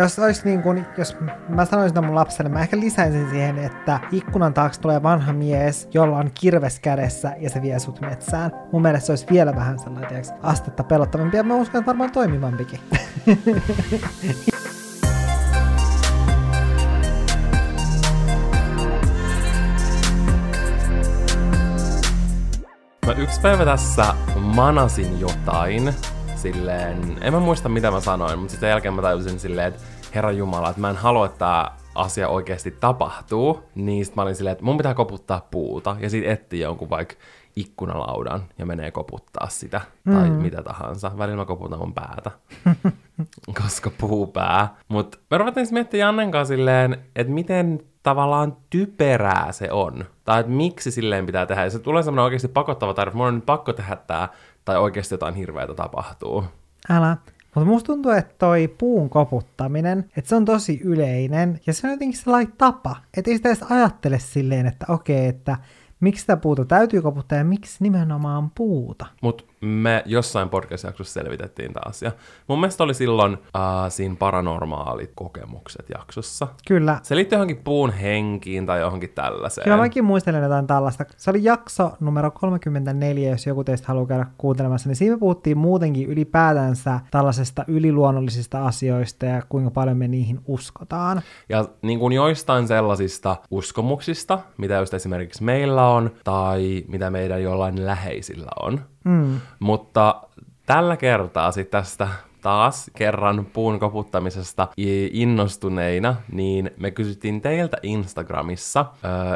jos olisi niin kuin, jos mä sanoisin mun lapselle, mä ehkä lisäisin siihen, että ikkunan taakse tulee vanha mies, jolla on kirves kädessä ja se vie sut metsään. Mun mielestä se olisi vielä vähän sellainen tiiäks, astetta pelottavampi ja mä uskon, että varmaan toimivampikin. Mä yksi päivä tässä manasin jotain, silleen, en mä muista mitä mä sanoin, mutta sitten jälkeen mä tajusin silleen, että herra Jumala, että mä en halua, että tämä asia oikeasti tapahtuu, niin sit mä olin silleen, että mun pitää koputtaa puuta, ja sitten etsiä jonkun vaikka ikkunalaudan ja menee koputtaa sitä, tai mm. mitä tahansa. Välillä mä koputan mun päätä, koska puupää. Mutta me ruvettiin miettimään Jannen kanssa silleen, että miten tavallaan typerää se on. Tai että miksi silleen pitää tehdä. Ja se tulee semmoinen oikeasti pakottava tarve, mulla on nyt pakko tehdä tää, tai oikeasti jotain hirveätä tapahtuu. Älä. Mutta musta tuntuu, että toi puun koputtaminen, että se on tosi yleinen, ja se on jotenkin sellainen tapa, että ei sitä edes ajattele silleen, että okei, että miksi sitä puuta täytyy koputtaa ja miksi nimenomaan puuta. Mutta me jossain podcast-jaksossa selvitettiin tämä asia. Mun mielestä oli silloin uh, siinä paranormaalit kokemukset jaksossa. Kyllä. Se liittyy johonkin puun henkiin tai johonkin tällaiseen. Kyllä mäkin muistelen jotain tällaista. Se oli jakso numero 34, jos joku teistä haluaa käydä kuuntelemassa, niin siinä me puhuttiin muutenkin ylipäätänsä tällaisesta yliluonnollisista asioista ja kuinka paljon me niihin uskotaan. Ja niin kuin joistain sellaisista uskomuksista, mitä just esimerkiksi meillä on, tai mitä meidän jollain läheisillä on, Mm. Mutta tällä kertaa sitten tästä taas kerran puun koputtamisesta innostuneina, niin me kysyttiin teiltä Instagramissa,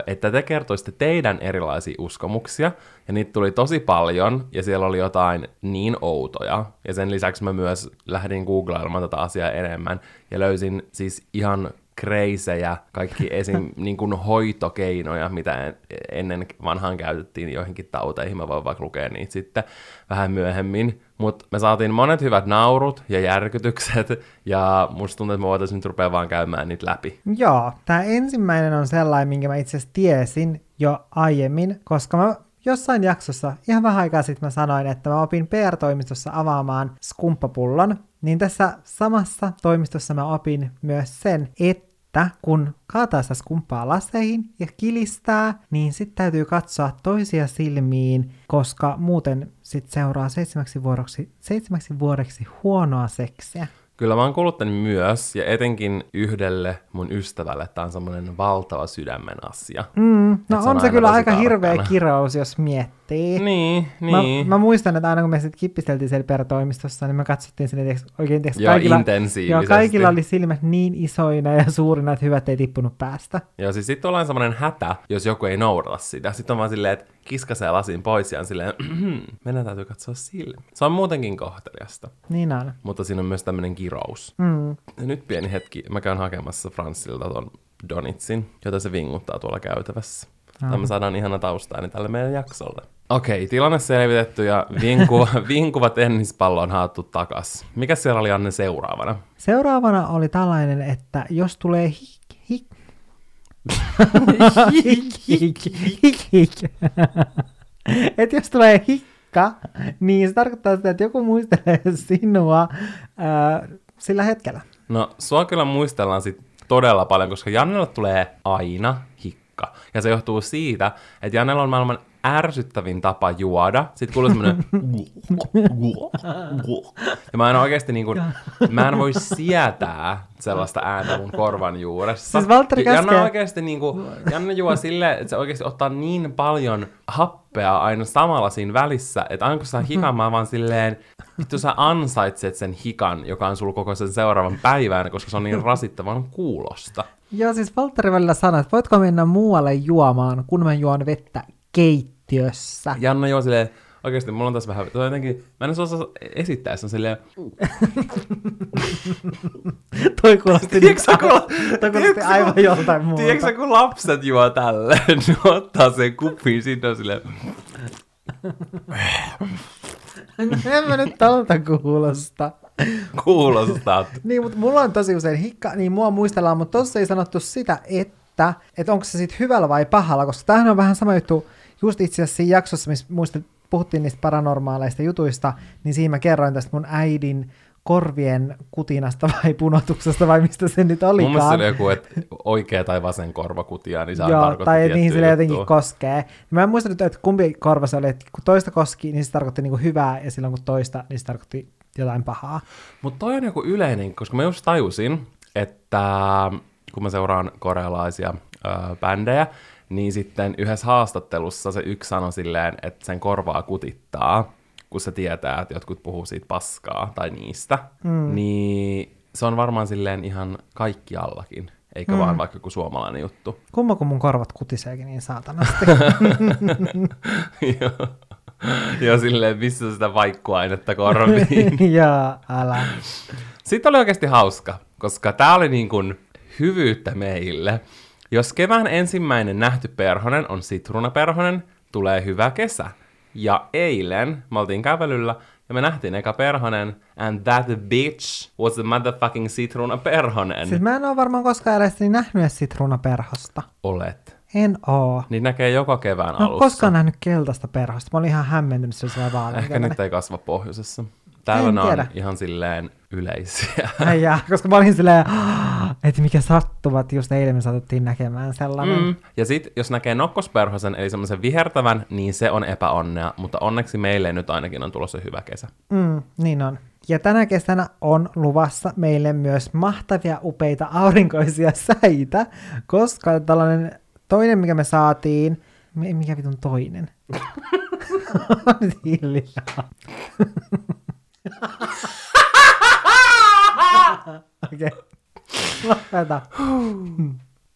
että te kertoisitte teidän erilaisia uskomuksia, ja niitä tuli tosi paljon, ja siellä oli jotain niin outoja, ja sen lisäksi mä myös lähdin googlailemaan tätä asiaa enemmän, ja löysin siis ihan kreisejä, kaikki esim. niin kuin hoitokeinoja, mitä ennen vanhaan käytettiin joihinkin tauteihin. Mä voin vaikka lukea niitä sitten vähän myöhemmin. Mutta me saatiin monet hyvät naurut ja järkytykset, ja musta tuntuu, että me voitaisiin nyt rupea vaan käymään niitä läpi. Joo, tämä ensimmäinen on sellainen, minkä mä itse asiassa tiesin jo aiemmin, koska mä jossain jaksossa, ihan vähän aikaa sitten mä sanoin, että mä opin PR-toimistossa avaamaan skumppapullon, niin tässä samassa toimistossa mä opin myös sen, että kun kaataa sitä skumppaa laseihin ja kilistää, niin sitten täytyy katsoa toisia silmiin, koska muuten sitten seuraa seitsemäksi vuodeksi, seitsemäksi vuodeksi huonoa seksiä. Kyllä mä oon kuullut myös, ja etenkin yhdelle mun ystävälle tämä on semmoinen valtava sydämen asia. Mm, no on, on se kyllä aika tarkkana. hirveä kirous, jos miettii. Niin, niin. Mä, mä muistan, että aina kun me sitten kippisteltiin siellä pertoimistossa, niin me katsottiin sinne tiiäks, oikein tiiäks, joo, kaikilla, intensiivisesti. Joo, kaikilla oli silmät niin isoina ja suurina, että hyvät ei tippunut päästä. Joo, siis sitten ollaan semmoinen hätä, jos joku ei noudata sitä. Sitten on vaan silleen, että kiskasee lasin pois ja on silleen, meidän täytyy katsoa silmä. Se on muutenkin kohteliasta. Niin on. Mutta siinä on myös tämmöinen kirous. Mm. Ja nyt pieni hetki, mä käyn hakemassa Franssilta ton Donitsin, jota se vinguttaa tuolla käytävässä. Ah. Tämä saadaan ihana niin tälle meidän jaksolle. Okei, tilanne selvitetty ja vinkuva, vinkuva tennispallo on haettu takas. Mikä siellä oli Anne seuraavana? Seuraavana oli tällainen, että jos tulee hik, hik, että jos tulee hikka, niin se tarkoittaa sitä, että joku muistelee sinua ää, sillä hetkellä. No, sua kyllä muistellaan sit todella paljon, koska Jannella tulee aina hikka. Ja se johtuu siitä, että Jannella on maailman ärsyttävin tapa juoda. Sitten kuuluu semmoinen... ja mä en oikeasti niin kuin, mä en voi sietää sellaista ääntä mun korvan juuressa. Siis Valtteri käskee... Janna oikeasti niin kuin, Janna juo silleen, että se oikeasti ottaa niin paljon happea aina samalla siinä välissä, että aina kun sä hikamaan vaan silleen, vittu sä ansaitset sen hikan, joka on sulla koko sen seuraavan päivän, koska se on niin rasittavan kuulosta. Joo, siis Valtteri välillä sanoi, että voitko mennä muualle juomaan, kun mä juon vettä keit keittiössä. Janna joo silleen, oikeasti mulla on tässä vähän, toi jotenkin, mä en osaa esittää, se on silleen... toi kuulosti, nyt, kun, toi kuulosti aivan joltain muuta. Tiedätkö kun lapset juo tälleen, ne ottaa sen kuppiin, sitten on silleen... en mä nyt tolta kuulosta. Kuulostaa. niin, mutta mulla on tosi usein hikka, niin mua muistellaan, mutta tossa ei sanottu sitä, että, että onko se sitten hyvällä vai pahalla, koska tämähän on vähän sama juttu, just itse asiassa siinä jaksossa, missä muistat, puhuttiin niistä paranormaaleista jutuista, niin siinä mä kerroin tästä mun äidin korvien kutinasta vai punotuksesta vai mistä se nyt Mun mielestä se olikaan. oli joku, että oikea tai vasen korva kutia, niin se Joo, tai niihin sille jotenkin koskee. Mä en muista nyt, että kumpi korva se oli, että kun toista koski, niin se tarkoitti niinku hyvää, ja silloin kun toista, niin se tarkoitti jotain pahaa. Mutta toi on joku yleinen, koska mä just tajusin, että kun mä seuraan korealaisia ö, bändejä, niin sitten yhdessä haastattelussa se yksi sanoi silleen, että sen korvaa kutittaa, kun se tietää, että jotkut puhuu siitä paskaa tai niistä, mm. niin se on varmaan silleen ihan kaikkiallakin, eikä mm. vaan vaikka joku suomalainen juttu. Kumma kun mun korvat kutiseekin niin saatanasti. Joo. Joo, silleen, missä sitä vaikkuainetta korviin. Joo, älä. Sitten oli oikeasti hauska, koska tämä oli niin kuin hyvyyttä meille. Jos kevään ensimmäinen nähty perhonen on sitruunaperhonen, tulee hyvä kesä. Ja eilen me oltiin kävelyllä ja me nähtiin eka perhonen, and that bitch was a motherfucking sitruunaperhonen. Siis mä en oo varmaan koskaan elässäni nähnyt edes sitruunaperhosta. Olet. En oo. Niin näkee joka kevään oo alussa. koskaan nähnyt keltaista perhosta. Mä olin ihan hämmentynyt, se olisi vain Ehkä nyt ei kasva pohjoisessa. Täällä En on tiedä. ihan silleen yleisiä. Jaa, koska mä olin silleen, että mikä sattuma, että just eilen me satuttiin näkemään sellainen. Mm. Ja sitten jos näkee nokkosperhosen, eli semmoisen vihertävän, niin se on epäonnea, mutta onneksi meille nyt ainakin on tulossa hyvä kesä. Mm, niin on. Ja tänä kesänä on luvassa meille myös mahtavia, upeita aurinkoisia säitä, koska tällainen toinen, mikä me saatiin, mi- mikä vitun toinen? Hiljaa. Okei. Lopeta.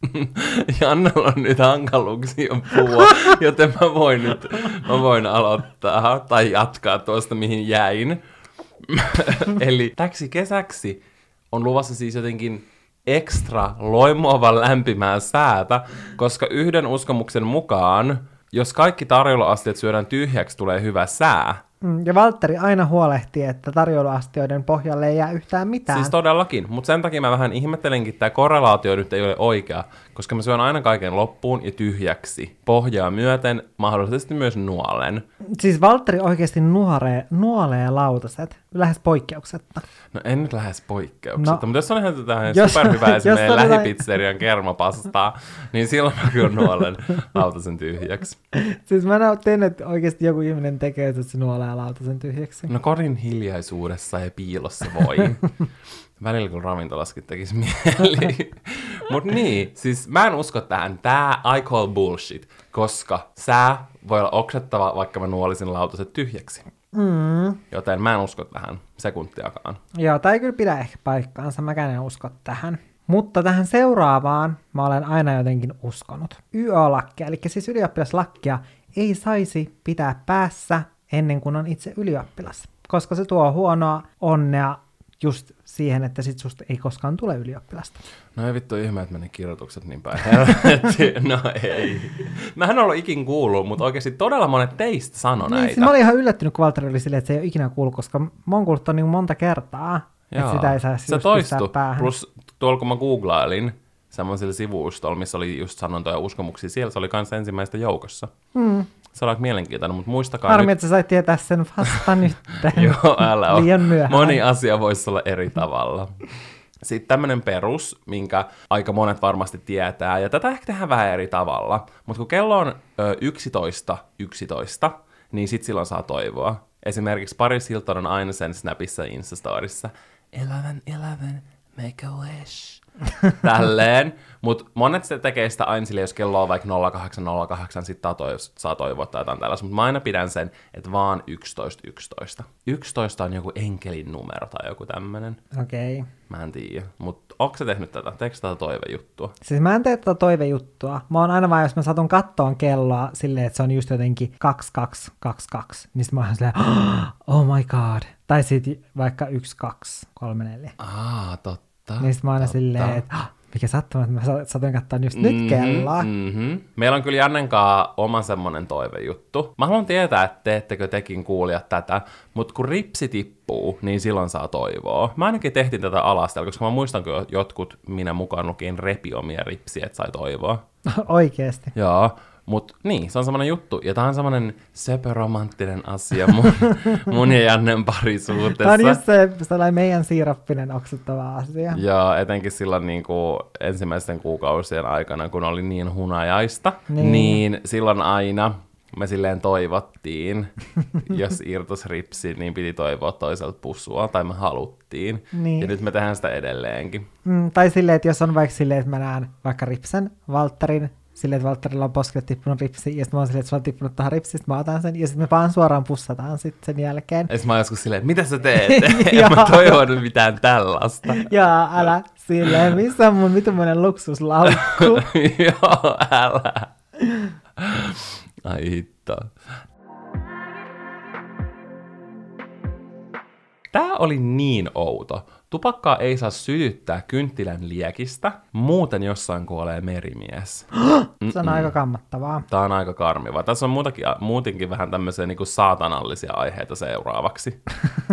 Jannella on nyt hankaluuksia puhua, joten mä voin nyt mä voin aloittaa tai jatkaa tuosta, mihin jäin. Eli täksi kesäksi on luvassa siis jotenkin ekstra loimoavan lämpimää säätä, koska yhden uskomuksen mukaan, jos kaikki tarjoiluastiat syödään tyhjäksi, tulee hyvä sää. Mm, Ja Valtteri aina huolehtii, että tarjouluastioiden pohjalle ei jää yhtään mitään. Siis todellakin, mutta sen takia mä vähän ihmettelenkin, että tämä korrelaatio nyt ei ole oikea, koska mä syön aina kaiken loppuun ja tyhjäksi, pohjaa myöten, mahdollisesti myös nuolen. Siis Valtteri oikeasti nuoree, nuolee lautaset, lähes poikkeuksetta. No en nyt lähes poikkeuksetta, No, mutta jos on ihan tätä jos- superhyvää esimerkiksi lähipizzerian kermapastaa, niin silloin mä kyllä nuolen lautasen tyhjäksi. Siis mä näytin, että oikeasti joku ihminen tekee, että se nuolee lautasen tyhjäksi. No kodin hiljaisuudessa ja piilossa voi. Välillä kun ravintolaskin tekisi mieli. Mut niin, siis mä en usko tähän. Tää I call bullshit, koska sää voi olla oksettava, vaikka mä nuolisin lautaset tyhjäksi. Mm. Joten mä en usko tähän sekuntiakaan. Joo, tai ei kyllä pidä ehkä paikkaansa, mäkään en usko tähän. Mutta tähän seuraavaan mä olen aina jotenkin uskonut. YÖ-lakkia, eli siis ylioppilaslakkia, ei saisi pitää päässä ennen kuin on itse ylioppilas. Koska se tuo huonoa onnea just siihen, että sit susta ei koskaan tule ylioppilasta. No ei vittu ihme, että meni kirjoitukset niin päin. No ei. Mä en ollut ikin kuullut, mutta oikeasti todella monet teistä sanoi Niin, näitä. siis mä olin ihan yllättynyt, kun Valtteri oli silleen, että se ei ole ikinä kuullut, koska mä oon kuullut niin monta kertaa, että sitä ei saa se toistui. päähän. Plus tuolla kun mä googlailin semmoisella sivustolla, missä oli just sanontoja ja uskomuksia, siellä se oli kanssa ensimmäistä joukossa. Mm. Se on aika mielenkiintoinen, mutta muistakaa Harmi, nyt. että sä sait tietää sen vasta nyt. Joo, älä ole. Liian myöhään. Moni asia voisi olla eri tavalla. Sitten tämmöinen perus, minkä aika monet varmasti tietää, ja tätä ehkä tehdään vähän eri tavalla, mutta kun kello on ö, 11, 11, niin sit silloin saa toivoa. Esimerkiksi Paris Hilton on aina sen Snapissa ja Instastorissa 11, 11, make a wish. Tälleen. Mutta monet se tekee sitä aina sille, jos kello on vaikka 0808, sitten saa, toiv- saa toivoa tai jotain tällaista. Mutta mä aina pidän sen, että vaan 11, 11. 11 on joku enkelin numero tai joku tämmönen. Okei. Okay. Mä en tiedä. Mutta onko se tehnyt tätä? Teekö tätä toivejuttua? Siis mä en tee tätä toivejuttua. Mä oon aina vaan, jos mä satun kattoon kelloa silleen, että se on just jotenkin 2222, niin sit mä oon silleen, oh my god. Tai sit vaikka 1234. Aa, totta. Niin sit mä aina totta. silleen, että "Ah, mikä sattuma, että mä sa- satuin kattoon just nyt Mhm, kelloa. Mm-hmm. Meillä on kyllä Jannenkaa oma semmonen toivejuttu. Mä haluan tietää, että teettekö tekin kuulijat tätä, mutta kun ripsi tippuu, niin silloin saa toivoa. Mä ainakin tehtiin tätä alastella, koska mä muistan, kun jotkut, minä mukaan lukien, repi omia ripsiä, että sai toivoa. Oikeesti. Joo, Mut niin, se on semmoinen juttu, ja tää on semmoinen söpöromanttinen asia mun, mun ja Jannen parisuhteessa. Tämä on just se sellainen meidän siirappinen oksuttava asia. Ja etenkin silloin niin kuin ensimmäisten kuukausien aikana, kun oli niin hunajaista, niin, niin silloin aina me silleen toivottiin, jos irtos ripsi, niin piti toivoa toiselta pussua, tai me haluttiin. Niin. Ja nyt me tehdään sitä edelleenkin. Mm, tai silleen, että jos on vaikka silleen, että mä näen vaikka ripsen, Valtterin, silleen, että Valtterilla on posket tippunut ripsi, ja sitten mä oon silleen, että sulla on tippunut tähän ripsi, mä otan sen, ja sitten me vaan suoraan pussataan sitten sen jälkeen. Ja mä oon joskus silleen, että mitä sä teet? en mä toivon mitään tällaista. Joo, älä silleen, missä on mun vitumainen luksuslaukku? Joo, älä. Ai hitto. Tää oli niin outo. Tupakkaa ei saa sytyttää kynttilän liekistä, muuten jossain kuolee merimies. Se on aika kammattavaa. Tää on aika karmiva. Tässä on muutakin, muutenkin vähän tämmöisiä niinku saatanallisia aiheita seuraavaksi.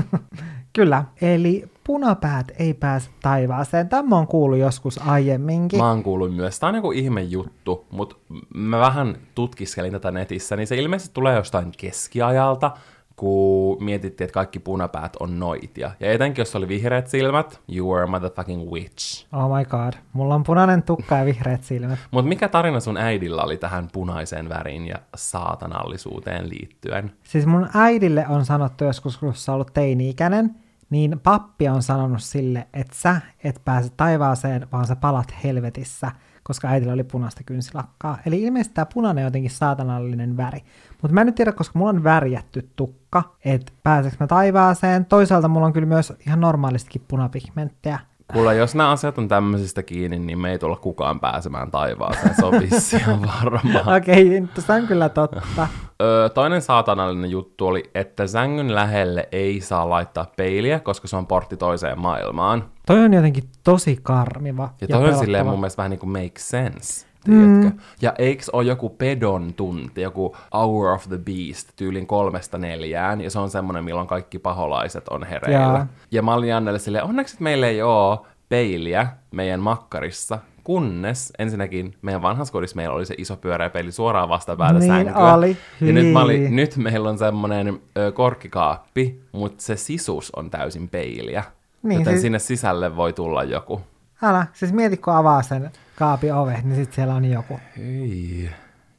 Kyllä, eli punapäät ei pääse taivaaseen. Tämä on kuullut joskus aiemminkin. Mä oon kuullut myös. Tämä on joku ihme juttu, mutta mä vähän tutkiskelin tätä netissä, niin se ilmeisesti tulee jostain keskiajalta, kun mietittiin, että kaikki punapäät on noitia. Ja etenkin, jos oli vihreät silmät, you were a motherfucking witch. Oh my god, mulla on punainen tukka ja vihreät silmät. Mutta mikä tarina sun äidillä oli tähän punaiseen väriin ja saatanallisuuteen liittyen? Siis mun äidille on sanottu joskus, kun sä ollut teini-ikäinen, niin pappi on sanonut sille, että sä et pääse taivaaseen, vaan sä palat helvetissä, koska äitillä oli punaista kynsilakkaa. Eli ilmeisesti tämä punainen on jotenkin saatanallinen väri. Mutta mä en nyt tiedä, koska mulla on värjätty tukka, että pääseekö mä taivaaseen. Toisaalta mulla on kyllä myös ihan normaalistikin punapigmenttejä. Kuule, jos nämä asiat on tämmöisistä kiinni, niin me ei tulla kukaan pääsemään taivaaseen, se on varmaan. Okei, okay, se on kyllä totta. Öö, toinen saatanallinen juttu oli, että sängyn lähelle ei saa laittaa peiliä, koska se on portti toiseen maailmaan. Toi on jotenkin tosi karmiva. Ja, ja toi on silleen mun mielestä vähän niin kuin make sense. Mm. Ja eikö ole joku pedon tunti, joku Hour of the Beast, tyylin kolmesta neljään, ja se on semmoinen, milloin kaikki paholaiset on hereillä. Ja, ja mä olin Jannelle silleen, onneksi meillä ei ole peiliä meidän makkarissa, kunnes ensinnäkin meidän vanhassa kodissa meillä oli se iso pyöreä peili suoraan vastapäätä niin sänkyä. Oli. Ja nyt, mä olin, nyt meillä on semmoinen ö, korkkikaappi, mutta se sisus on täysin peiliä. Niin, joten siis... sinne sisälle voi tulla joku. Älä, siis mieti kun avaa sen kaapin ove, niin sitten siellä on joku. Ei.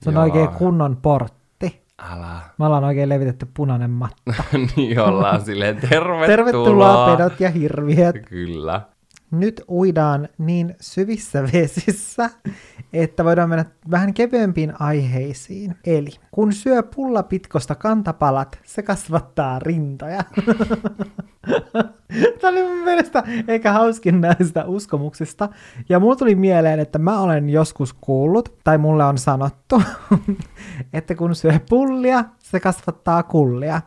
Se on Joo. oikein kunnon portti. Älä. Me ollaan oikein levitetty punainen matta. niin ollaan silleen, tervetuloa. tervetuloa pedot ja hirviöt. Kyllä. Nyt uidaan niin syvissä vesissä, että voidaan mennä vähän kevyempiin aiheisiin. Eli kun syö pullapitkosta kantapalat, se kasvattaa rintoja. Tämä oli mun mielestä eikä hauskin näistä uskomuksista. Ja mulla tuli mieleen, että mä olen joskus kuullut, tai mulle on sanottu, että kun syö pullia, se kasvattaa kullia.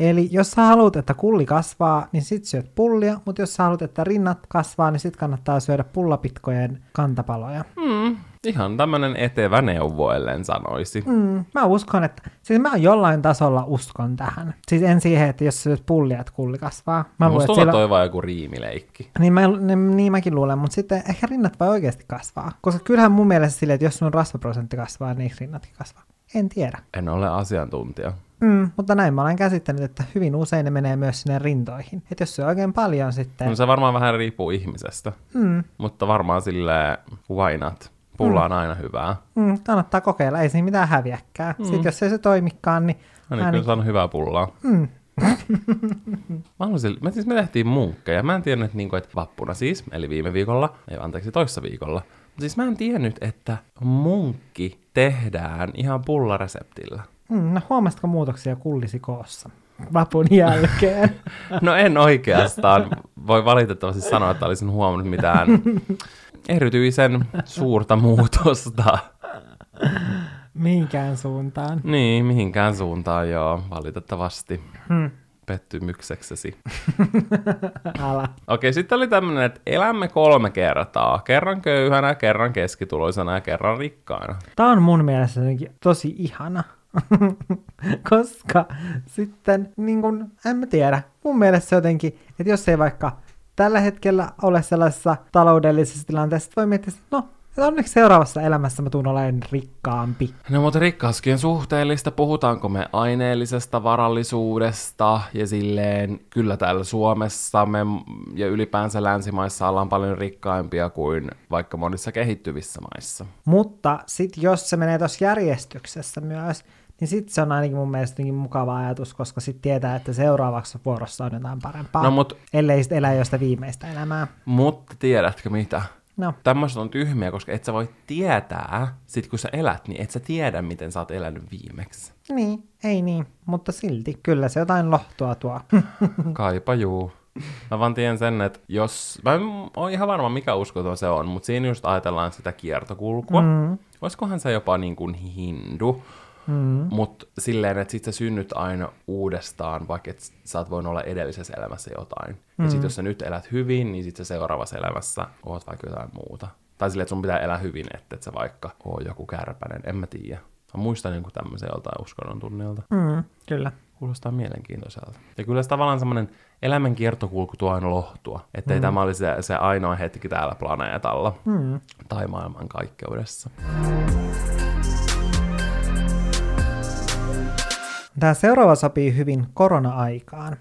Eli jos sä haluat, että kulli kasvaa, niin sit syöt pullia, mutta jos sä haluat, että rinnat kasvaa, niin sit kannattaa syödä pullapitkojen kantapaloja. Mm, ihan tämmönen etevä neuvo, ellen sanoisi. Mm, mä uskon, että, siis mä jollain tasolla uskon tähän. Siis en siihen, että jos syöt pullia, että kulli kasvaa. Mä no, musta siellä... toi vaan joku riimileikki. Niin, mä, niin, niin mäkin luulen, mutta sitten ehkä rinnat voi oikeasti kasvaa. Koska kyllähän mun mielestä silleen, että jos sun rasvaprosentti kasvaa, niin rinnatkin kasvaa. En tiedä. En ole asiantuntija. Mm, mutta näin mä olen käsittänyt, että hyvin usein ne menee myös sinne rintoihin. Että jos se oikein paljon sitten... No se varmaan vähän riippuu ihmisestä. Mm. Mutta varmaan sille why not? Pulla mm. on aina hyvää. Mm, kannattaa kokeilla, ei siinä mitään häviäkään. Mm. Sitten jos ei se toimikaan, niin... No niin, kyllä on hyvää pullaa. Mm. mä, haluaisin, me, siis me tehtiin munkkeja. Mä en tiennyt, että, niinku, että vappuna siis, eli viime viikolla, ei anteeksi toissa viikolla. Siis mä en tiennyt, että munkki tehdään ihan pullareseptillä. Mm, no huomasitko muutoksia kullisi koossa vapun jälkeen? no en oikeastaan. Voi valitettavasti sanoa, että olisin huomannut mitään erityisen suurta muutosta. Mihinkään suuntaan. Niin, mihinkään suuntaan, joo, valitettavasti. Hmm pettymykseksesi. Älä. Okei, sitten oli tämmöinen, että elämme kolme kertaa. Kerran köyhänä, kerran keskituloisena ja kerran rikkaana. Tämä on mun mielestä tosi ihana. Koska sitten, niin kun, en mä tiedä, mun mielestä se jotenkin, että jos ei vaikka tällä hetkellä ole sellaisessa taloudellisessa tilanteessa, että voi miettiä, että no, Ja onneksi seuraavassa elämässä mä tuun olemaan rikkaampi. No mutta rikkauskin suhteellista. Puhutaanko me aineellisesta varallisuudesta ja silleen kyllä täällä Suomessa me ja ylipäänsä länsimaissa ollaan paljon rikkaimpia kuin vaikka monissa kehittyvissä maissa. Mutta sitten jos se menee tuossa järjestyksessä myös, niin sitten se on ainakin mun mielestä mukava ajatus, koska sitten tietää, että seuraavaksi vuorossa on jotain parempaa. No mut, ellei sitten elä josta viimeistä elämää. Mutta tiedätkö mitä? No. Tämmöiset on tyhmiä, koska et sä voi tietää, sit kun sä elät, niin et sä tiedä, miten sä oot elänyt viimeksi. Niin, ei niin, mutta silti kyllä se jotain lohtua tuo. Kaipa juu. Mä vaan tiedän sen, että jos... Mä en ole ihan varma, mikä uskoton se on, mutta siinä just ajatellaan sitä kiertokulkua. Mm. Olisikohan se jopa niin kuin hindu, Mm. Mutta silleen, että sit sä synnyt aina uudestaan, vaikka et sä oot voinut olla edellisessä elämässä jotain. Mm. Ja sit jos sä nyt elät hyvin, niin sit sä seuraavassa elämässä oot vaikka jotain muuta. Tai silleen, että sun pitää elää hyvin, että et sä vaikka oo joku kärpänen, en mä tiedä. Mä muistan jonkun tämmöisen joltain uskonnon tunnilta. Mm, kyllä. Kuulostaa mielenkiintoiselta. Ja kyllä se tavallaan semmoinen elämän kiertokulku tuo aina lohtua. Että mm. tämä olisi se, se ainoa hetki täällä planeetalla. Mm. Tai maailman kaikkeudessa. Tämä seuraava sopii hyvin korona-aikaan.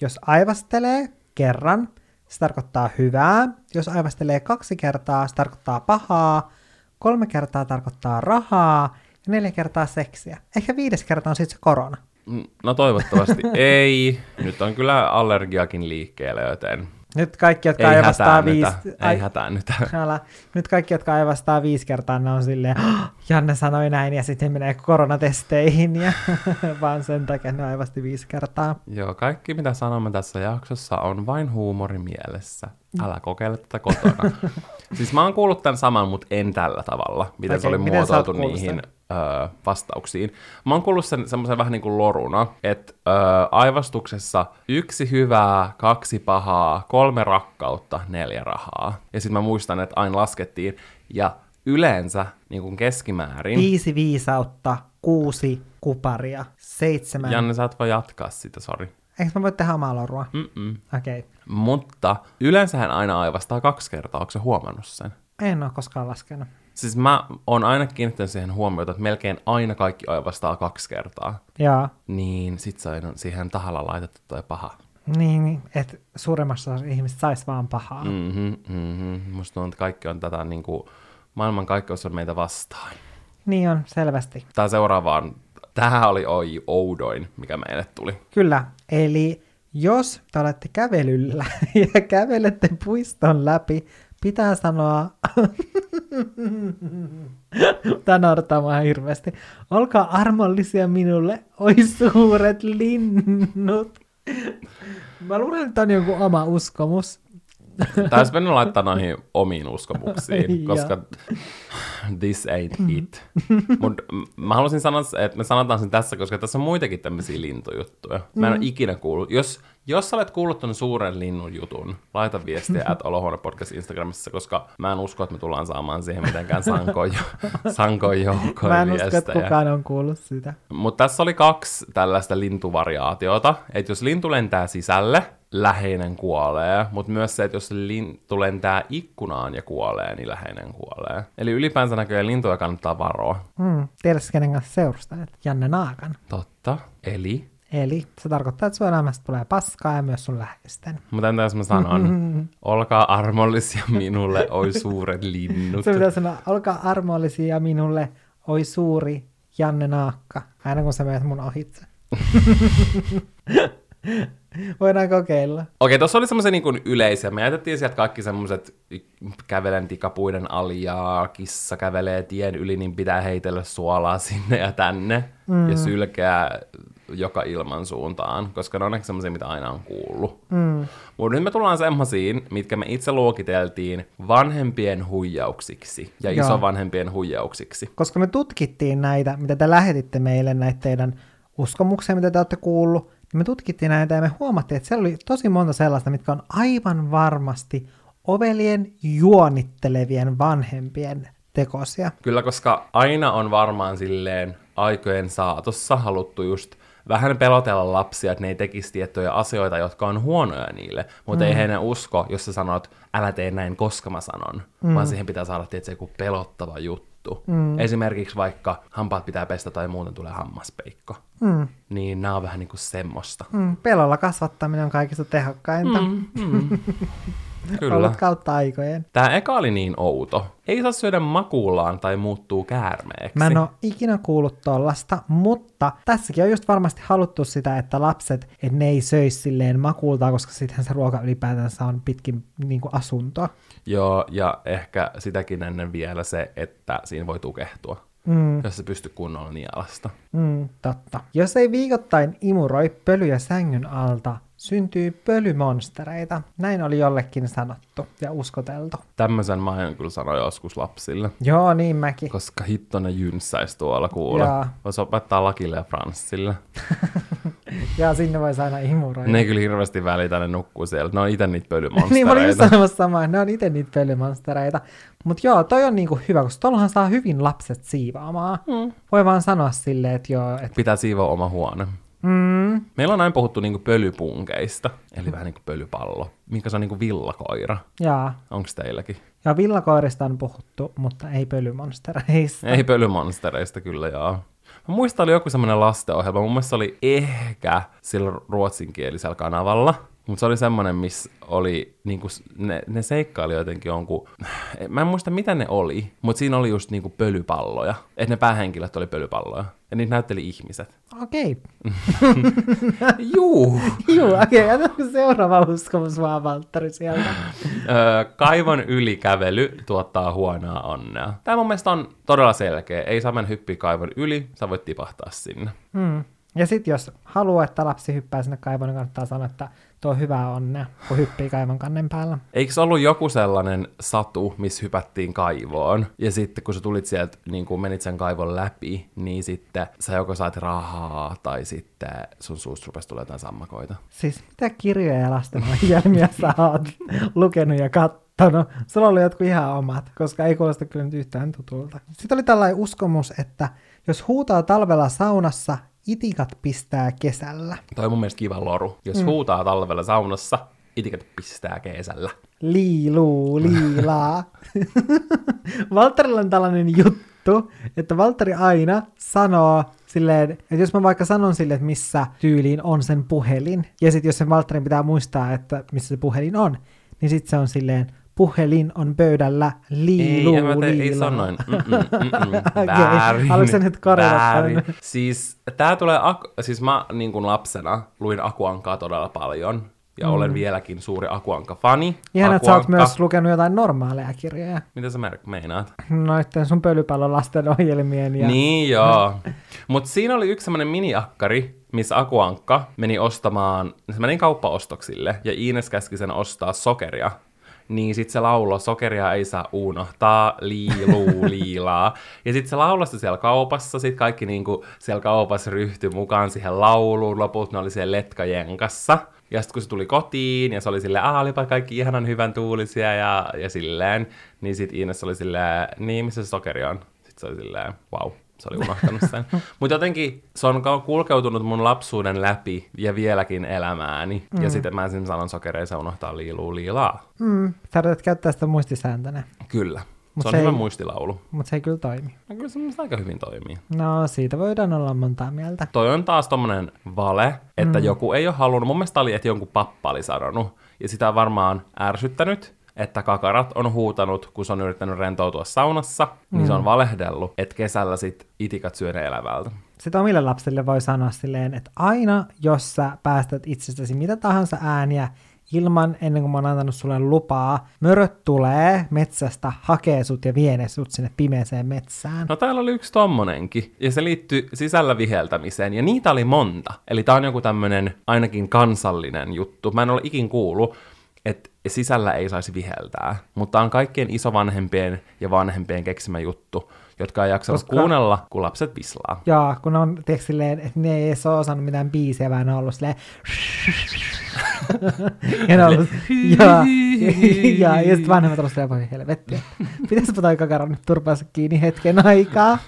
Jos aivastelee kerran, se tarkoittaa hyvää. Jos aivastelee kaksi kertaa, se tarkoittaa pahaa. Kolme kertaa tarkoittaa rahaa. Ja neljä kertaa seksiä. Ehkä viides kerta on sitten se korona. Mm, no toivottavasti ei. Nyt on kyllä allergiakin liikkeellä, joten nyt kaikki, jotka ei aivastaa viisi... Ai... Ei nyt. Älä. Nyt kaikki, jotka aivastaa viisi kertaa, ne on silleen, oh, Janne sanoi näin, ja sitten menee koronatesteihin, ja vaan sen takia ne aivasti viisi kertaa. Joo, kaikki mitä sanomme tässä jaksossa on vain huumori mielessä. Älä kokeile tätä kotona. siis mä oon kuullut tämän saman, mutta en tällä tavalla, miten okay, se oli miten muotoiltu niihin öö, vastauksiin. Mä oon kuullut sen semmoisen vähän niin kuin loruna, että öö, aivastuksessa yksi hyvää, kaksi pahaa, kolme rakkautta, neljä rahaa. Ja sitten mä muistan, että aina laskettiin, ja yleensä niin kuin keskimäärin... Viisi viisautta, kuusi kuparia, seitsemän... Janne, sä et voi jatkaa sitä, sori. Eikö mä voi tehdä omaa lorua? Okei. Okay. Mutta yleensähän aina aivastaa kaksi kertaa, onko se huomannut sen? En ole koskaan laskenut. Siis mä oon aina kiinnittänyt siihen huomiota, että melkein aina kaikki aivastaa kaksi kertaa. Jaa. Niin sit se on siihen tahalla laitettu toi paha. Niin, niin että suuremmassa ihmistä saisi vaan pahaa. Mm-hmm, mm-hmm. Musta tuntuu, että kaikki on tätä niin kuin, maailman kaikkeus on meitä vastaan. Niin on, selvästi. Tää seuraavaan, tähän oli oi oudoin, mikä meille tuli. Kyllä, eli jos te olette kävelyllä ja kävelette puiston läpi, pitää sanoa, tämä naurattaa hirveästi, olkaa armollisia minulle, oi suuret linnut. Mä luulen, että tämä on joku oma uskomus. Tämä olisi mennyt laittaa noihin omiin uskomuksiin, koska this ain't mm. it. Mutta mä haluaisin sanoa, että me sanotaan sen tässä, koska tässä on muitakin tämmöisiä lintujuttuja. Mä en mm. ole ikinä kuullut. Jos, jos sä olet kuullut ton suuren linnun jutun, laita viestiä at Olohuone podcast Instagramissa, koska mä en usko, että me tullaan saamaan siihen mitenkään sankoin, sankoin joukkoin Mä en viestejä. usko, että kukaan on kuullut sitä. Mutta tässä oli kaksi tällaista lintuvariaatiota, että jos lintu lentää sisälle, läheinen kuolee, mutta myös se, että jos lintu lentää ikkunaan ja kuolee, niin läheinen kuolee. Eli ylipäänsä näköjään lintuja kannattaa varoa. Mm, tiedätkö kenen kanssa seurustajat? Janne Naakan. Totta. Eli? Eli se tarkoittaa, että sun elämästä tulee paskaa ja myös sun läheisten. Mutta entä jos mä sanon, olkaa armollisia minulle, oi suuret linnut. Se pitää sanoa, olkaa armollisia minulle, oi suuri Janne Naakka. Aina kun sä menet mun ohitse. Voidaan kokeilla. Okei, tuossa oli semmoisia niin yleisiä. Me jätettiin sieltä kaikki semmoiset kävelen tikapuiden ali ja kissa kävelee tien yli, niin pitää heitellä suolaa sinne ja tänne. Mm. Ja sylkeä joka ilman suuntaan, koska ne on ehkä semmoisia, mitä aina on kuullut. Mm. Mutta nyt me tullaan semmoisiin, mitkä me itse luokiteltiin vanhempien huijauksiksi ja Joo. isovanhempien huijauksiksi. Koska me tutkittiin näitä, mitä te lähetitte meille, näitä teidän uskomuksia, mitä te olette kuullut, me tutkittiin näitä ja me huomattiin, että siellä oli tosi monta sellaista, mitkä on aivan varmasti ovelien juonittelevien vanhempien tekosia. Kyllä, koska aina on varmaan silleen aikojen saatossa haluttu just vähän pelotella lapsia, että ne ei tekisi tiettyjä asioita, jotka on huonoja niille, mutta mm. ei heidän usko, jos sä sanot, älä tee näin, koska mä sanon, mm. vaan siihen pitää saada tietysti joku pelottava juttu. Mm. Esimerkiksi vaikka hampaat pitää pestä tai muuten tulee hammaspeikko. Mm. Niin nämä on vähän niin kuin semmoista. Mm. Pelolla kasvattaminen on kaikista tehokkainta. Mm. Mm. Kyllä. Ollut kautta aikojen. Tämä eka oli niin outo. Ei saa syödä makuullaan tai muuttuu käärmeeksi. Mä en ole ikinä kuullut tollasta, mutta tässäkin on just varmasti haluttu sitä, että lapset, että ne ei söisi silleen makuultaan, koska sittenhän se ruoka ylipäätänsä on pitkin niin kuin asuntoa. Joo, ja ehkä sitäkin ennen vielä se, että siinä voi tukehtua. Mm. jos se pystyy kunnolla nialasta. Mm, totta. Jos ei viikoittain imuroi pölyjä sängyn alta, syntyy pölymonstereita. Näin oli jollekin sanottu ja uskoteltu. Tämmöisen mä aion kyllä sanoa joskus lapsille. Joo, niin mäkin. Koska hitto ne jynssäis tuolla kuulla. Voisi opettaa Lakille ja Franssille. ja sinne voisi aina imuroida. Ne ei kyllä hirveästi välitä, ne nukkuu siellä. Ne on itse niitä pölymonstereita. niin, mä olin sanomassa samaa, ne on itse niitä pölymonstereita. Mutta joo, toi on niinku hyvä, koska tuollahan saa hyvin lapset siivaamaan. Mm. Voi vaan sanoa silleen, että joo. Et... Pitää siivoa oma huone. Mm. Meillä on näin puhuttu niinku pölypunkeista, eli vähän niin kuin pölypallo, minkä se on niinku villakoira. Jaa. Onko teilläkin? Ja villakoirista on puhuttu, mutta ei pölymonstereista. Ei pölymonstereista kyllä, joo. Mä muistan, oli joku semmoinen lastenohjelma, mun mielestä se oli ehkä sillä ruotsinkielisellä kanavalla, mutta se oli semmoinen, missä oli, niinku, ne, ne seikkaili jotenkin jonkun, mä en muista mitä ne oli, mutta siinä oli just niinku pölypalloja. Että ne päähenkilöt oli pölypalloja. Ja niitä näytteli ihmiset. Okei. Okay. Juu. Juu, okei. Okay. seuraava uskomus vaan, Valtteri, sieltä? kaivon ylikävely tuottaa huonoa onnea. Tämä mun mielestä on todella selkeä. Ei saa mennä hyppiä kaivon yli, sä voit tipahtaa sinne. Hmm. Ja sitten jos haluaa, että lapsi hyppää sinne kaivoon, niin kannattaa sanoa, että tuo hyvää onnea, kun hyppii kaivon kannen päällä. Eikö se ollut joku sellainen satu, missä hypättiin kaivoon, ja sitten kun sä tulit sieltä, niin kun menit sen kaivon läpi, niin sitten sä joko saat rahaa, tai sitten sun suusta rupesi tulee jotain sammakoita. Siis mitä kirjoja ja lastenohjelmia sä oot lukenut ja katsonut? Sulla oli jotkut ihan omat, koska ei kuulosta kyllä nyt yhtään tutulta. Sitten oli tällainen uskomus, että jos huutaa talvella saunassa, itikat pistää kesällä. Toi on mun mielestä kiva loru. Jos mm. huutaa talvella saunassa, itikat pistää kesällä. Liiluu, liilaa. Valterilla on tällainen juttu, että Valtteri aina sanoo silleen, että jos mä vaikka sanon sille, että missä tyyliin on sen puhelin, ja sitten jos sen Valtterin pitää muistaa, että missä se puhelin on, niin sitten se on silleen, puhelin on pöydällä, liilu, ei, te, ei se on noin. Väärin. Haluatko nyt korjata Siis tää tulee, aku, siis mä niin kuin lapsena luin Akuankaa todella paljon, ja mm. olen vieläkin suuri Akuanka-fani. Ihan, että sä oot myös lukenut jotain normaaleja kirjoja. Mitä sä meinaat? Noitten sun pölypallon lasten ohjelmien. Ja... Niin joo. Mutta siinä oli yksi semmoinen miniakkari, missä Akuankka meni ostamaan, se meni kauppaostoksille, ja Iines käski sen ostaa sokeria niin sit se laulo, sokeria ei saa unohtaa, liiluu, liilaa. Ja sit se laulasti siellä kaupassa, sit kaikki niinku siellä kaupassa ryhtyi mukaan siihen lauluun, loput ne oli siellä letkajenkassa. Ja sitten kun se tuli kotiin ja se oli silleen, aah, olipa kaikki ihanan hyvän tuulisia ja, ja silleen, niin sit Ines oli silleen, niin missä se sokeri on? Sitten se oli silleen, wow se oli unohtanut sen. Mutta jotenkin se on kulkeutunut mun lapsuuden läpi ja vieläkin elämääni. Mm. Ja sitten mä ensin sanon sokereissa unohtaa liiluu liilaa. Mm. Sä käyttää sitä muistisääntönä. Kyllä. Mut se on se hyvä ei, muistilaulu. Mutta se ei kyllä toimi. No kyllä se aika hyvin toimii. No siitä voidaan olla montaa mieltä. Toi on taas tommonen vale, että mm. joku ei ole halunnut. Mun mielestä oli, että jonkun pappa oli sanonut. Ja sitä on varmaan ärsyttänyt että kakarat on huutanut, kun se on yrittänyt rentoutua saunassa, mm. niin se on mm. valehdellut, että kesällä sit itikat syö ne elävältä. Sitten omille lapsille voi sanoa silleen, että aina jos sä päästät itsestäsi mitä tahansa ääniä, ilman, ennen kuin mä oon antanut sulle lupaa. Möröt tulee metsästä, hakee sut ja vie sut sinne pimeeseen metsään. No täällä oli yksi tommonenkin, ja se liittyy sisällä viheltämiseen, ja niitä oli monta. Eli tää on joku tämmönen ainakin kansallinen juttu. Mä en ole ikin kuullut, että sisällä ei saisi viheltää. Mutta on kaikkien isovanhempien ja vanhempien keksimä juttu, jotka ei jaksa Koska... kuunnella, kun lapset vislaa. Joo, kun on tiedätkö, silleen, että ne ei ole osannut mitään biisejä, vaan ne on ollut silleen... ja ne on ollut... ja, ja, ja sitten vanhemmat on silleen, voi helvettiä. Pitäisipä toi kakara nyt turpaansa kiinni hetken aikaa.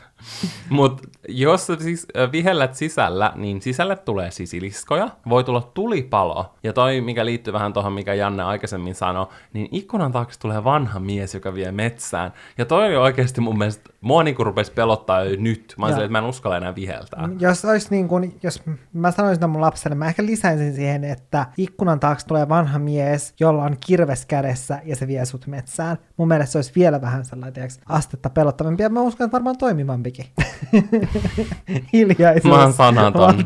Mutta jos siis vihellät sisällä, niin sisälle tulee sisiliskoja, voi tulla tulipalo, ja toi, mikä liittyy vähän tuohon, mikä Janne aikaisemmin sanoi, niin ikkunan taakse tulee vanha mies, joka vie metsään. Ja toi oli oikeasti mun mielestä, mua niinku rupesi pelottaa jo nyt. Mä olisin, että mä en uskalla enää viheltää. Jos olisi niin kuin, jos mä sanoisin mun lapselle, mä ehkä lisäisin siihen, että ikkunan taakse tulee vanha mies, jolla on kirves kädessä ja se vie sut metsään. Mun mielestä se olisi vielä vähän sellainen, astetta pelottavampi ja mä uskon, että varmaan toimivampikin. Hiljaisuus. Mä oon sanaton.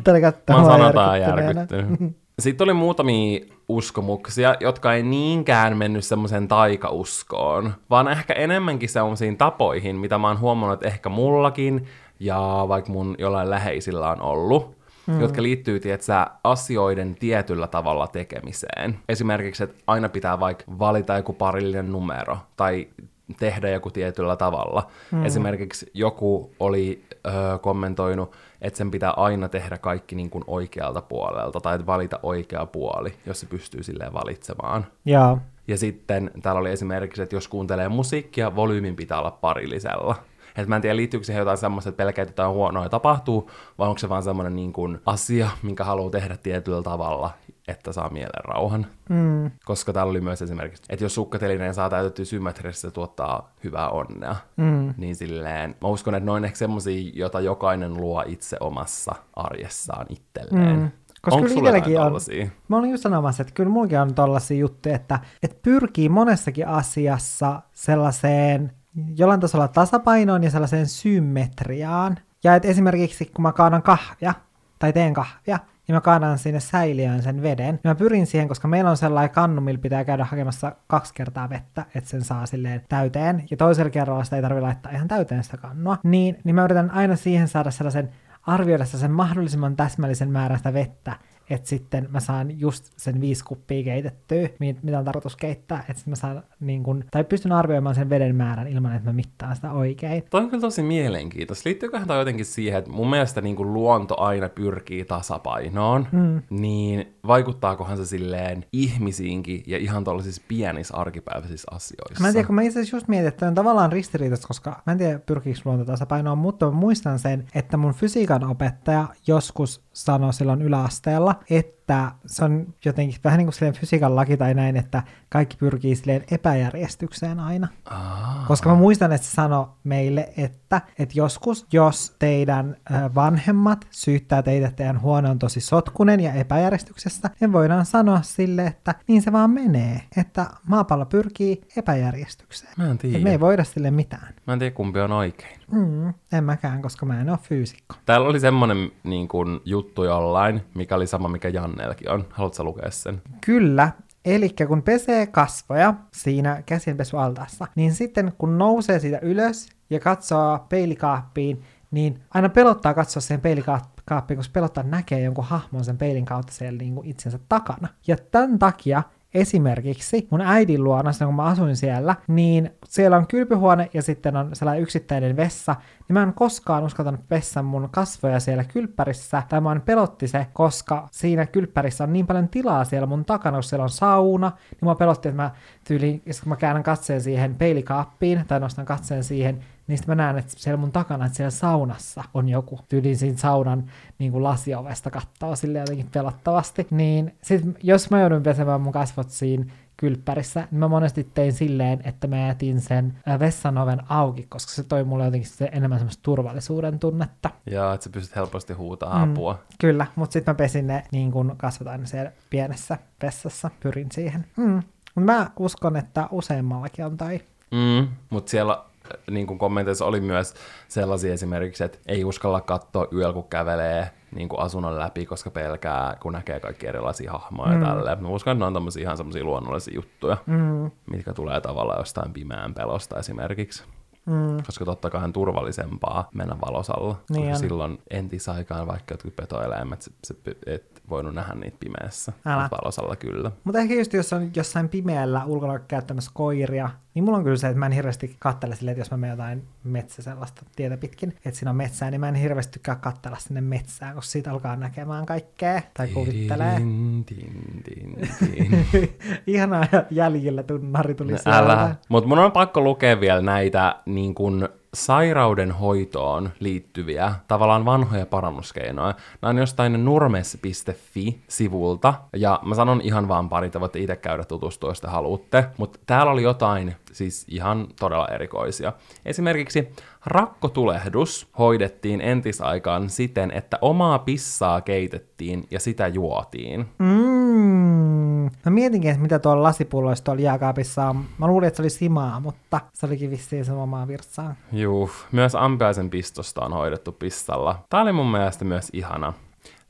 Mä oon sanataan järkyttynyt. Sitten oli muutamia uskomuksia, jotka ei niinkään mennyt semmoiseen taikauskoon, vaan ehkä enemmänkin semmoisiin tapoihin, mitä mä oon huomannut, että ehkä mullakin ja vaikka mun jollain läheisillä on ollut, mm. jotka liittyy, tietsä, asioiden tietyllä tavalla tekemiseen. Esimerkiksi, että aina pitää vaikka valita joku parillinen numero, tai tehdä joku tietyllä tavalla. Mm. Esimerkiksi joku oli ö, kommentoinut, että sen pitää aina tehdä kaikki niin kuin oikealta puolelta, tai että valita oikea puoli, jos se pystyy silleen valitsemaan. Joo. Ja sitten täällä oli esimerkiksi, että jos kuuntelee musiikkia, volyymin pitää olla parillisella. Et mä en tiedä, liittyykö siihen jotain semmoista, että pelkää, että jotain huonoa tapahtuu, vai onko se vaan semmoinen niin kuin asia, minkä haluaa tehdä tietyllä tavalla, että saa mielen rauhan. Mm. Koska täällä oli myös esimerkiksi, että jos sukkatelineen saa täytettyä symmetrisesti, se tuottaa hyvää onnea. Mm. Niin silleen, mä uskon, että ne on ehkä semmosia, jota jokainen luo itse omassa arjessaan itselleen. Mm. Koska Onko kyllä itselläkin on, tollasia? mä olin just sanomassa, että kyllä mullakin on tollaisia juttuja, että, että pyrkii monessakin asiassa sellaiseen jollain tasolla tasapainoon ja sellaiseen symmetriaan. Ja että esimerkiksi kun mä kaadan kahvia, tai teen kahvia, niin mä kaadan sinne säiliöön sen veden. Ja mä pyrin siihen, koska meillä on sellainen kannu, millä pitää käydä hakemassa kaksi kertaa vettä, että sen saa silleen täyteen. Ja toisella kerralla sitä ei tarvitse laittaa ihan täyteen sitä kannua. Niin, niin mä yritän aina siihen saada sellaisen, arvioida sen mahdollisimman täsmällisen määrän sitä vettä, että sitten mä saan just sen viisi kuppia keitettyä, mi- mitä on tarkoitus keittää, että sitten mä saan niin kun, tai pystyn arvioimaan sen veden määrän ilman, että mä mittaan sitä oikein. Toi on kyllä tosi mielenkiintoista. Liittyyköhän toi jotenkin siihen, että mun mielestä niin kuin luonto aina pyrkii tasapainoon, mm. niin vaikuttaakohan se silleen ihmisiinkin ja ihan tuollaisissa pienissä arkipäiväisissä asioissa? Mä en tiedä, kun mä itse asiassa just mietin, että on tavallaan ristiriitaista, koska mä en tiedä pyrkiikö luonto tasapainoon, mutta mä muistan sen, että mun fysiikan opettaja joskus sanoi silloin yläasteella, että se on jotenkin vähän niin kuin silleen fysiikan laki tai näin, että kaikki pyrkii silleen epäjärjestykseen aina. Ah. Koska mä muistan, että se sanoi meille, että, että joskus, jos teidän vanhemmat syyttää teitä, että teidän huone on tosi sotkunen ja epäjärjestyksessä, niin voidaan sanoa sille, että niin se vaan menee, että maapallo pyrkii epäjärjestykseen. Mä en Et tiedä. me ei voida sille mitään. Mä en tiedä, kumpi on oikein. Mm, en mäkään, koska mä en ole fyysikko. Täällä oli semmonen niin kuin, juttu jollain, mikä oli sama, mikä Jannelkin on. Haluatko lukea sen? Kyllä, Eli kun pesee kasvoja siinä käsinpesualtaassa, niin sitten kun nousee siitä ylös ja katsoo peilikaappiin, niin aina pelottaa katsoa siihen peilikaappiin, koska pelottaa näkee jonkun hahmon sen peilin kautta siellä niin kuin itsensä takana. Ja tämän takia esimerkiksi mun äidin luona, kun mä asuin siellä, niin siellä on kylpyhuone ja sitten on sellainen yksittäinen vessa, niin mä en koskaan uskaltanut pessä mun kasvoja siellä kylppärissä, tai mä pelotti se, koska siinä kylppärissä on niin paljon tilaa siellä mun takana, kun siellä on sauna, niin mä pelotti, että mä tyyliin, kun mä käännän katseen siihen peilikaappiin, tai nostan katseen siihen, niin sitten mä näen, että siellä mun takana, että siellä saunassa on joku tyyliin siinä saunan niin kuin lasiovesta kattoo sille jotenkin pelottavasti. Niin sit jos mä joudun pesemään mun kasvot siinä kylppärissä, niin mä monesti tein silleen, että mä jätin sen äh, vessan oven auki, koska se toi mulle jotenkin se enemmän semmoista turvallisuuden tunnetta. Ja että sä pystyt helposti huutaa Mm. apua. Kyllä, mutta sitten mä pesin ne niin kun kasvot aina siellä pienessä vessassa, pyrin siihen. Mm. Mä uskon, että useammallakin on toi. Mm, mutta siellä niin kuin kommenteissa oli myös sellaisia esimerkiksi, että ei uskalla katsoa yöllä, kun kävelee niin kuin asunnon läpi, koska pelkää, kun näkee kaikki erilaisia hahmoja mm. tälleen. Mä uskon, että ne on tommosia ihan semmoisia luonnollisia juttuja, Mm. mitkä tulee tavallaan jostain pimeän pelosta esimerkiksi. Mm. Koska totta kai on turvallisempaa mennä valosalla. Niin koska on. silloin entisaikaan vaikka jotkut petoeläimet, se, se, et voinut nähdä niitä pimeässä. Älä. Valosalla kyllä. Mutta ehkä just jos on jossain pimeällä ulkona käyttämässä koiria, niin mulla on kyllä se, että mä en hirveästi kattele silleen, että jos mä menen jotain metsä sellaista tietä pitkin, että siinä on metsää, niin mä en hirveästi tykkää kattella sinne metsään, koska siitä alkaa näkemään kaikkea tai kuvittelee. Tin, tin, tin, tin. Ihanaa jäljellä tunnari tuli No, sieltä. Älä. Mutta mun on pakko lukea vielä näitä niin kun, sairauden hoitoon liittyviä tavallaan vanhoja parannuskeinoja. Nämä on jostain nurmes.fi-sivulta, ja mä sanon ihan vaan pari, te voitte itse käydä tutustua, jos te haluatte, mutta täällä oli jotain siis ihan todella erikoisia. Esimerkiksi rakkotulehdus hoidettiin entisaikaan siten, että omaa pissaa keitettiin ja sitä juotiin. Mm. Mä mietinkin, että mitä tuolla lasipulloissa tuolla jääkaapissa on. Mä luulin, että se oli simaa, mutta se olikin vissiin se omaa virtsaa. Juu, myös ampiaisen pistosta on hoidettu pissalla. Tää oli mun mielestä myös ihana.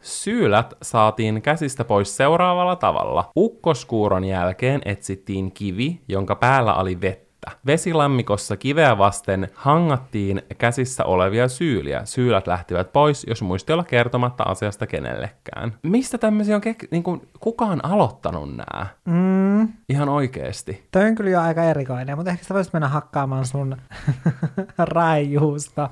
Syylät saatiin käsistä pois seuraavalla tavalla. Ukkoskuuron jälkeen etsittiin kivi, jonka päällä oli vettä. Vesilammikossa kiveä vasten hangattiin käsissä olevia syyliä. Syylät lähtivät pois, jos muisti olla kertomatta asiasta kenellekään. Mistä tämmöisiä on kek- niin kuin, kuka on aloittanut nää? Mm. Ihan oikeesti. Toi on kyllä jo aika erikoinen, mutta ehkä sä voisit mennä hakkaamaan sun raijuusta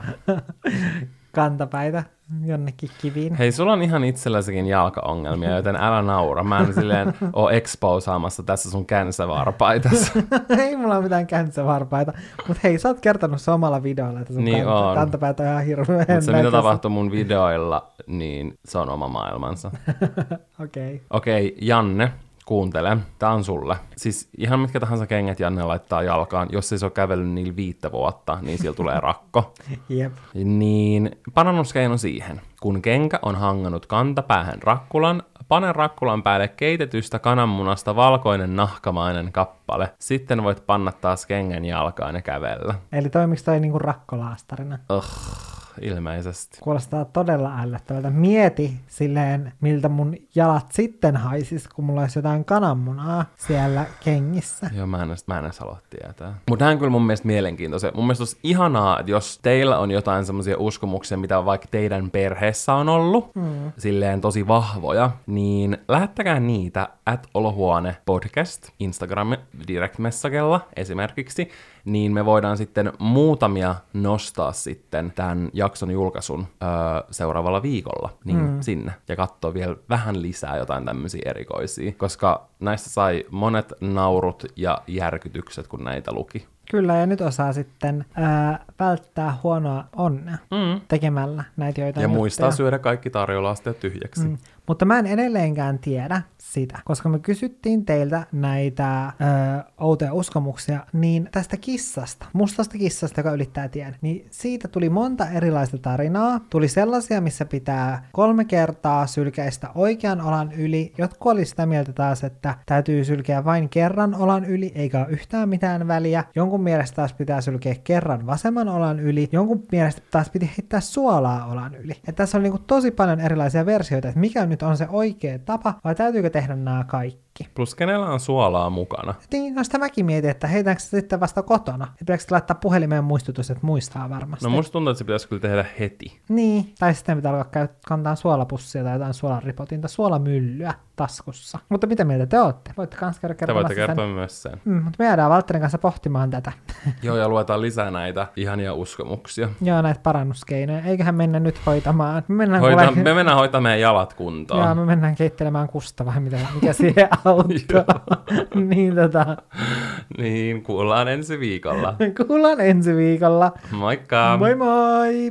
kantapäitä jonnekin kiviin. Hei, sulla on ihan itselläsikin jalkaongelmia, joten älä naura. Mä en silleen oo exposaamassa tässä sun känsävarpaitas. ei mulla ole mitään känsävarpaita, mutta hei, sä oot kertonut se omalla videolla, että sun Niin kanta- on. on ihan hirveän Mutta se, mitä tapahtuu mun videoilla, niin se on oma maailmansa. Okei. Okay. Okei, Janne, kuuntele. Tää on sulle. Siis ihan mitkä tahansa kengät Janne laittaa jalkaan, jos ei se ole kävellyt niillä viittä vuotta, niin sillä tulee rakko. Jep. Niin parannuskeino siihen. Kun kenkä on hangannut kantapäähän rakkulan, pane rakkulan päälle keitetystä kananmunasta valkoinen nahkamainen kappale. Sitten voit panna taas kengän jalkaan ja kävellä. Eli toimiks toi niinku rakkolaastarina? Ugh, ilmeisesti. Kuulostaa todella ällöttävältä. Mieti silleen, miltä mun jalat sitten haisis, kun mulla olisi jotain kananmunaa siellä kengissä. Joo, mä en, mä en edes halua tietää. Mutta on kyllä mun mielestä mielenkiintoisia. Mun mielestä olisi ihanaa, että jos teillä on jotain semmoisia uskomuksia, mitä vaikka teidän perheessä on ollut, mm. silleen tosi vahvoja, niin lähettäkää niitä at olohuone podcast Instagram direct messagella esimerkiksi, niin me voidaan sitten muutamia nostaa sitten tämän jakson julkaisun öö, seuraavalla viikolla niin mm. sinne ja katsoa vielä vähän lisää jotain tämmöisiä erikoisia, koska näistä sai monet naurut ja järkytykset, kun näitä luki. Kyllä, ja nyt osaa sitten ää, välttää huonoa onnea Mm. tekemällä näitä joitain Ja muistaa juttuja. syödä kaikki tarjolla-asteet tyhjäksi. Mm. Mutta mä en edelleenkään tiedä sitä, koska me kysyttiin teiltä näitä ö, outoja uskomuksia, niin tästä kissasta, mustasta kissasta, joka ylittää tien, niin siitä tuli monta erilaista tarinaa. Tuli sellaisia, missä pitää kolme kertaa sylkäistä oikean olan yli. Jotkut oli sitä mieltä taas, että täytyy sylkeä vain kerran olan yli, eikä ole yhtään mitään väliä. Jonkun mielestä taas pitää sylkeä kerran vasemman olan yli. Jonkun mielestä taas piti heittää suolaa olan yli. Et tässä on niinku tosi paljon erilaisia versioita, että mikä nyt on se oikea tapa, vai täytyykö tehdä nämä kaikki. Plus kenellä on suolaa mukana? Niin, no sitä mäkin mietin, että heitäänkö se sitten vasta kotona. Että pitäisikö laittaa puhelimeen muistutus, että muistaa varmasti. No musta tuntuu, että se pitäisi kyllä tehdä heti. Niin, tai sitten pitää alkaa käy, kantaa suolapussia tai jotain suolaripotinta, suolamyllyä taskussa. Mutta mitä mieltä te olette? Voitte kans käydä Te kertomassa voitte kertoa sen. myös sen. Mm, mutta me jäädään Valtterin kanssa pohtimaan tätä. Joo, ja luetaan lisää näitä ihania uskomuksia. Joo, näitä parannuskeinoja. Eiköhän mennä nyt hoitamaan. Me mennään, Hoita, kuule- me mennään hoitamaan meidän jalat kuntoon. Joo, me mennään keittelemään kusta vai mitä, mikä siihen auttaa. niin tota, Niin, kuullaan ensi viikolla. kuullaan ensi viikolla. Moikka! Moi moi!